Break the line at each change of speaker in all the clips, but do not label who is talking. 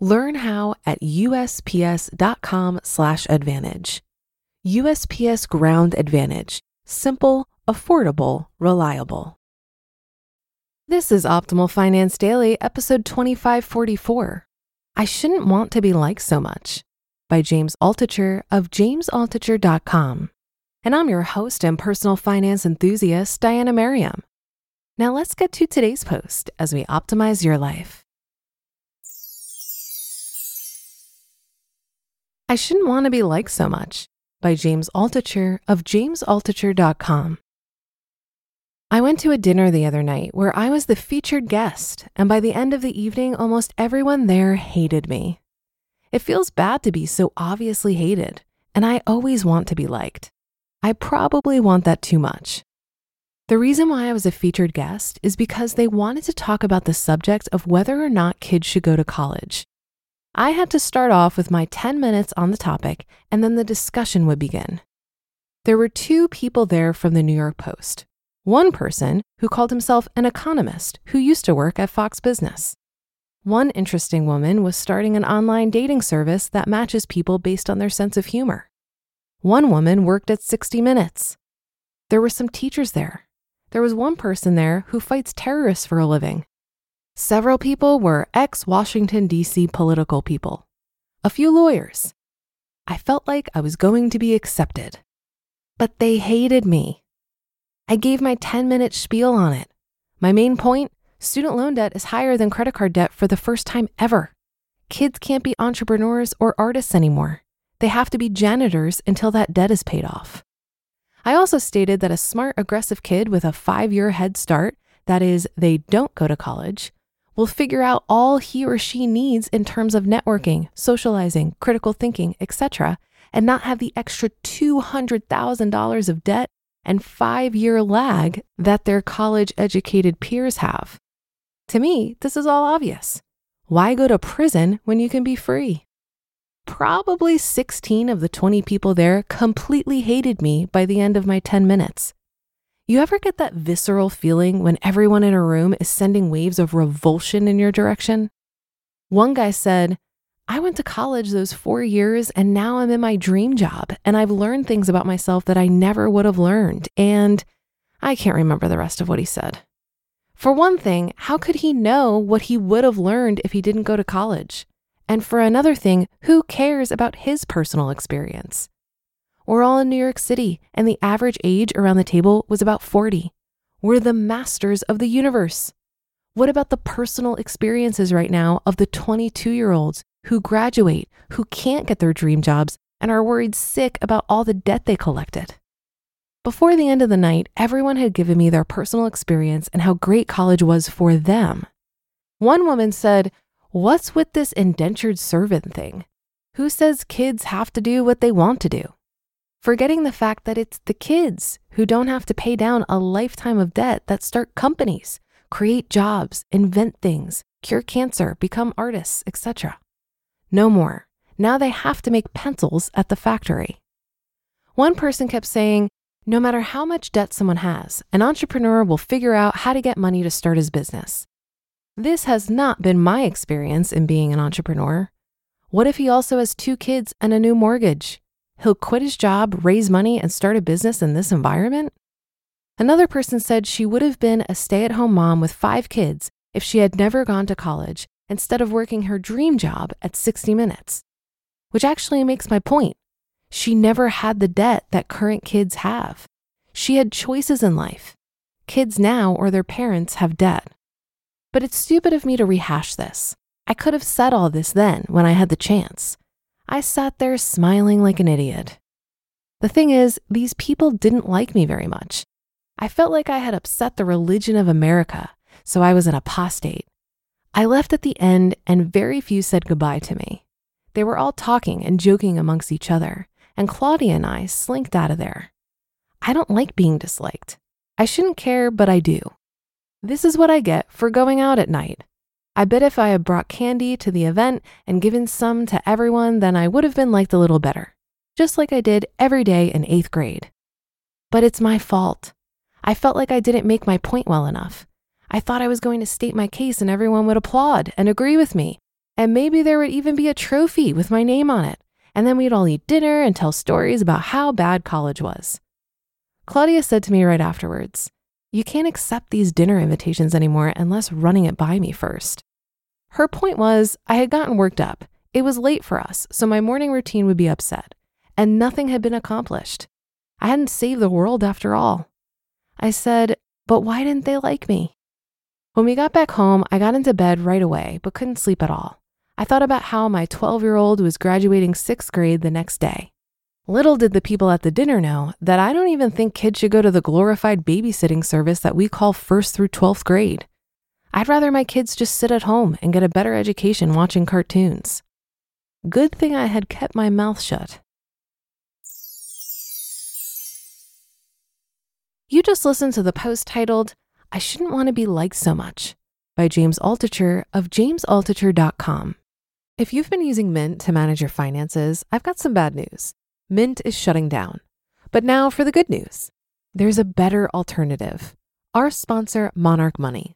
Learn how at usps.com/advantage. USPS Ground Advantage: simple, affordable, reliable. This is Optimal Finance Daily, episode 2544. I shouldn't want to be liked so much by James Altucher of jamesaltucher.com. And I'm your host and personal finance enthusiast, Diania Merriam. Now let's get to today's post as we optimize your life. I Shouldn't Want to Be Liked So Much by James Altucher of jamesaltucher.com. I went to a dinner the other night where I was the featured guest, and by the end of the evening, almost everyone there hated me. It feels bad to be so obviously hated, and I always want to be liked. I probably want that too much. The reason why I was a featured guest is because they wanted to talk about the subject of whether or not kids should go to college. I had to start off with my 10 minutes on the topic, and then the discussion would begin. There were two people there from the New York Post. One person who called himself an economist who used to work at Fox Business. One interesting woman was starting an online dating service that matches people based on their sense of humor. One woman worked at 60 Minutes. There were some teachers there. There was one person there who fights terrorists for a living. Several people were ex Washington, D.C. political people, a few lawyers. I felt like I was going to be accepted. But they hated me. I gave my 10 minute spiel on it. My main point student loan debt is higher than credit card debt for the first time ever. Kids can't be entrepreneurs or artists anymore. They have to be janitors until that debt is paid off. I also stated that a smart, aggressive kid with a five year head start, that is, they don't go to college, will figure out all he or she needs in terms of networking, socializing, critical thinking, etc., and not have the extra $200,000 of debt and five year lag that their college educated peers have. To me, this is all obvious. Why go to prison when you can be free? Probably 16 of the 20 people there completely hated me by the end of my 10 minutes. You ever get that visceral feeling when everyone in a room is sending waves of revulsion in your direction? One guy said, I went to college those four years and now I'm in my dream job and I've learned things about myself that I never would have learned. And I can't remember the rest of what he said. For one thing, how could he know what he would have learned if he didn't go to college? And for another thing, who cares about his personal experience? We're all in New York City, and the average age around the table was about 40. We're the masters of the universe. What about the personal experiences right now of the 22 year olds who graduate, who can't get their dream jobs, and are worried sick about all the debt they collected? Before the end of the night, everyone had given me their personal experience and how great college was for them. One woman said, What's with this indentured servant thing? Who says kids have to do what they want to do? Forgetting the fact that it's the kids who don't have to pay down a lifetime of debt that start companies, create jobs, invent things, cure cancer, become artists, etc. No more. Now they have to make pencils at the factory. One person kept saying, no matter how much debt someone has, an entrepreneur will figure out how to get money to start his business. This has not been my experience in being an entrepreneur. What if he also has two kids and a new mortgage? He'll quit his job, raise money, and start a business in this environment? Another person said she would have been a stay at home mom with five kids if she had never gone to college instead of working her dream job at 60 Minutes. Which actually makes my point. She never had the debt that current kids have. She had choices in life. Kids now or their parents have debt. But it's stupid of me to rehash this. I could have said all this then when I had the chance. I sat there smiling like an idiot. The thing is, these people didn't like me very much. I felt like I had upset the religion of America, so I was an apostate. I left at the end, and very few said goodbye to me. They were all talking and joking amongst each other, and Claudia and I slinked out of there. I don't like being disliked. I shouldn't care, but I do. This is what I get for going out at night. I bet if I had brought candy to the event and given some to everyone, then I would have been liked a little better, just like I did every day in eighth grade. But it's my fault. I felt like I didn't make my point well enough. I thought I was going to state my case and everyone would applaud and agree with me. And maybe there would even be a trophy with my name on it. And then we'd all eat dinner and tell stories about how bad college was. Claudia said to me right afterwards, You can't accept these dinner invitations anymore unless running it by me first. Her point was, I had gotten worked up. It was late for us, so my morning routine would be upset, and nothing had been accomplished. I hadn't saved the world after all. I said, But why didn't they like me? When we got back home, I got into bed right away, but couldn't sleep at all. I thought about how my 12 year old was graduating sixth grade the next day. Little did the people at the dinner know that I don't even think kids should go to the glorified babysitting service that we call first through 12th grade. I'd rather my kids just sit at home and get a better education watching cartoons. Good thing I had kept my mouth shut. You just listened to the post titled, I Shouldn't Want to Be Liked So Much by James Altucher of jamesaltucher.com. If you've been using Mint to manage your finances, I've got some bad news. Mint is shutting down. But now for the good news there's a better alternative. Our sponsor, Monarch Money.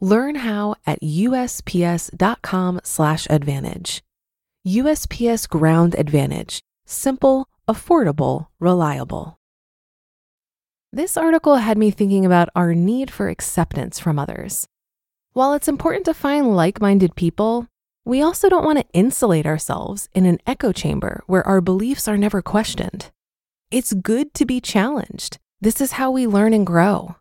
Learn how at usps.com/advantage. USPS Ground Advantage: simple, affordable, reliable. This article had me thinking about our need for acceptance from others. While it's important to find like-minded people, we also don't want to insulate ourselves in an echo chamber where our beliefs are never questioned. It's good to be challenged. This is how we learn and grow.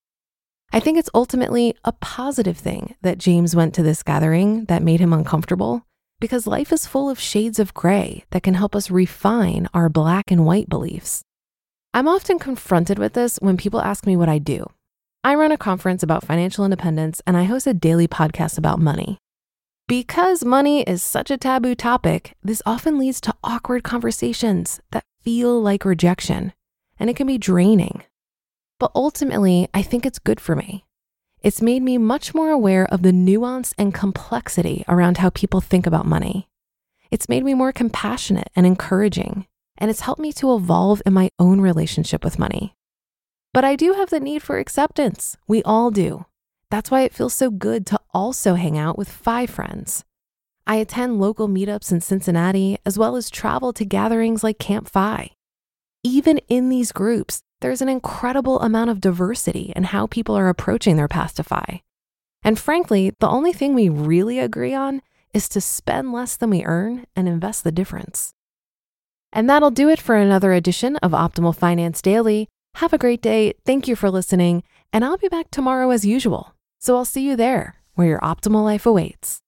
I think it's ultimately a positive thing that James went to this gathering that made him uncomfortable because life is full of shades of gray that can help us refine our black and white beliefs. I'm often confronted with this when people ask me what I do. I run a conference about financial independence and I host a daily podcast about money. Because money is such a taboo topic, this often leads to awkward conversations that feel like rejection, and it can be draining. But ultimately, I think it's good for me. It's made me much more aware of the nuance and complexity around how people think about money. It's made me more compassionate and encouraging, and it's helped me to evolve in my own relationship with money. But I do have the need for acceptance. We all do. That's why it feels so good to also hang out with five friends. I attend local meetups in Cincinnati, as well as travel to gatherings like Camp FI. Even in these groups, there's an incredible amount of diversity in how people are approaching their FI. And frankly, the only thing we really agree on is to spend less than we earn and invest the difference. And that'll do it for another edition of Optimal Finance Daily. Have a great day. Thank you for listening. And I'll be back tomorrow as usual. So I'll see you there where your optimal life awaits.